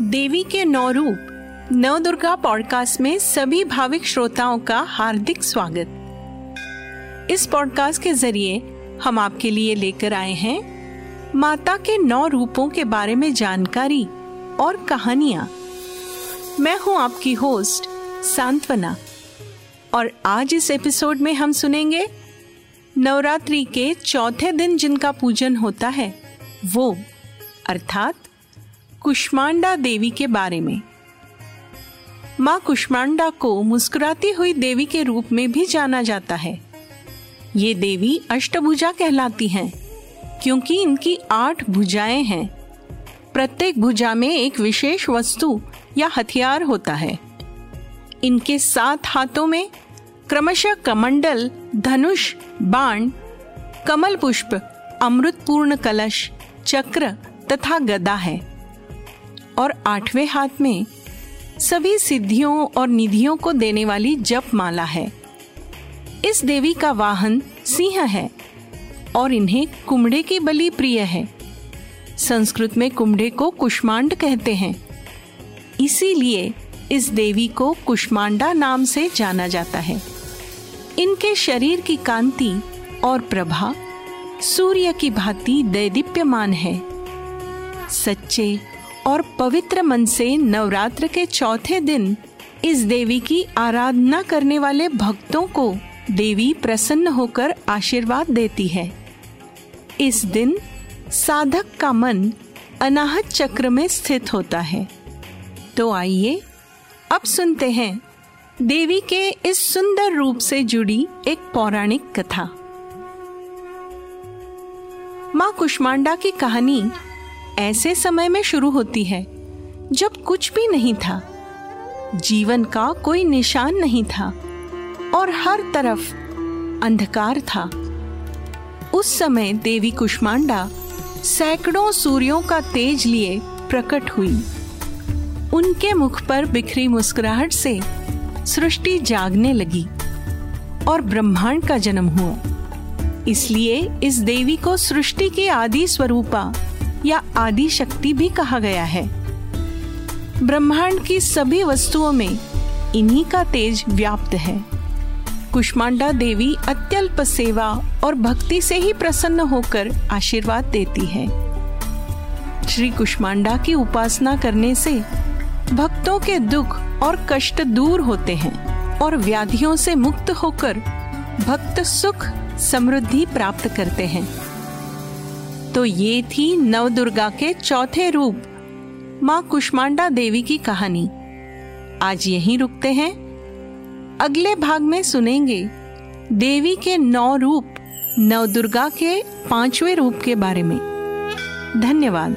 देवी के नौ रूप, नव दुर्गा पॉडकास्ट में सभी भाविक श्रोताओं का हार्दिक स्वागत। इस पॉडकास्ट के ज़रिए हम आपके लिए लेकर आए हैं माता के नौ रूपों के बारे में जानकारी और कहानियाँ। मैं हूँ आपकी होस्ट सांत्वना और आज इस एपिसोड में हम सुनेंगे नवरात्रि के चौथे दिन जिनका पूजन होता है, वो अर्थात कुष्मांडा देवी के बारे में। माँ कुष्मांडा को मुस्कुराती हुई देवी के रूप में भी जाना जाता है। ये देवी अष्टभुजा कहलाती हैं, क्योंकि इनकी आठ भुजाएँ हैं। प्रत्येक भुजा में एक विशेष वस्तु या हथियार होता है। इनके सात हाथों में क्रमशः कमंडल, धनुष, बाण, कमल पुष्प, अमृतपूर्ण कलश, चक्र तथा गदा है। और आठवें हाथ में सभी सिद्धियों और निधियों को देने वाली जप माला है। इस देवी का वाहन सिंह है और इन्हें कुमड़े की बलि प्रिय है। संस्कृत में कुमड़े को कुष्मांड कहते हैं। इसीलिए इस देवी को कुष्मांडा नाम से जाना जाता है। इनके शरीर की कांति और प्रभा सूर्य की भांति दैदीप्यमान है। सच्चे और पवित्र मन से नवरात्र के चौथे दिन इस देवी की आराधना करने वाले भक्तों को देवी प्रसन्न होकर आशीर्वाद देती है। इस दिन साधक का मन अनाहत चक्र में स्थित होता है। तो आइए, अब सुनते हैं देवी के इस सुंदर रूप से जुड़ी एक पौराणिक कथा। माँ कुष्मांडा की कहानी ऐसे समय में शुरू होती है, जब कुछ भी नहीं था। जीवन का कोई निशान नहीं था और हर तरफ़ अंधकार था। उस समय देवी कुष्मांडा सैकड़ों सूर्यों का तेज लिए प्रकट हुई। उनके मुख पर बिखरी मुस्कुराहट से सृष्टि जागने लगी और ब्रह्मांड का जन्म हुआ। इसलिए इस देवी को सृष्टि की आदि स्वरूपा या आदि शक्ति भी कहा गया है। ब्रह्मांड की सभी वस्तुओं में इन्हीं का तेज व्याप्त है। कुष्मांडा देवी अत्यल्प सेवा और भक्ति से ही प्रसन्न होकर आशीर्वाद देती है। श्री कुष्मांडा की उपासना करने से भक्तों के दुख और कष्ट दूर होते हैं और व्याधियों से मुक्त होकर भक्त सुख समृद्धि प्राप्त करते हैं। तो ये थी नवदुर्गा के चौथे रूप, माँ कुष्मांडा देवी की कहानी। आज यहीं रुकते हैं। अगले भाग में सुनेंगे देवी के नौ रूप, नवदुर्गा के पाँचवें रूप के बारे में। धन्यवाद।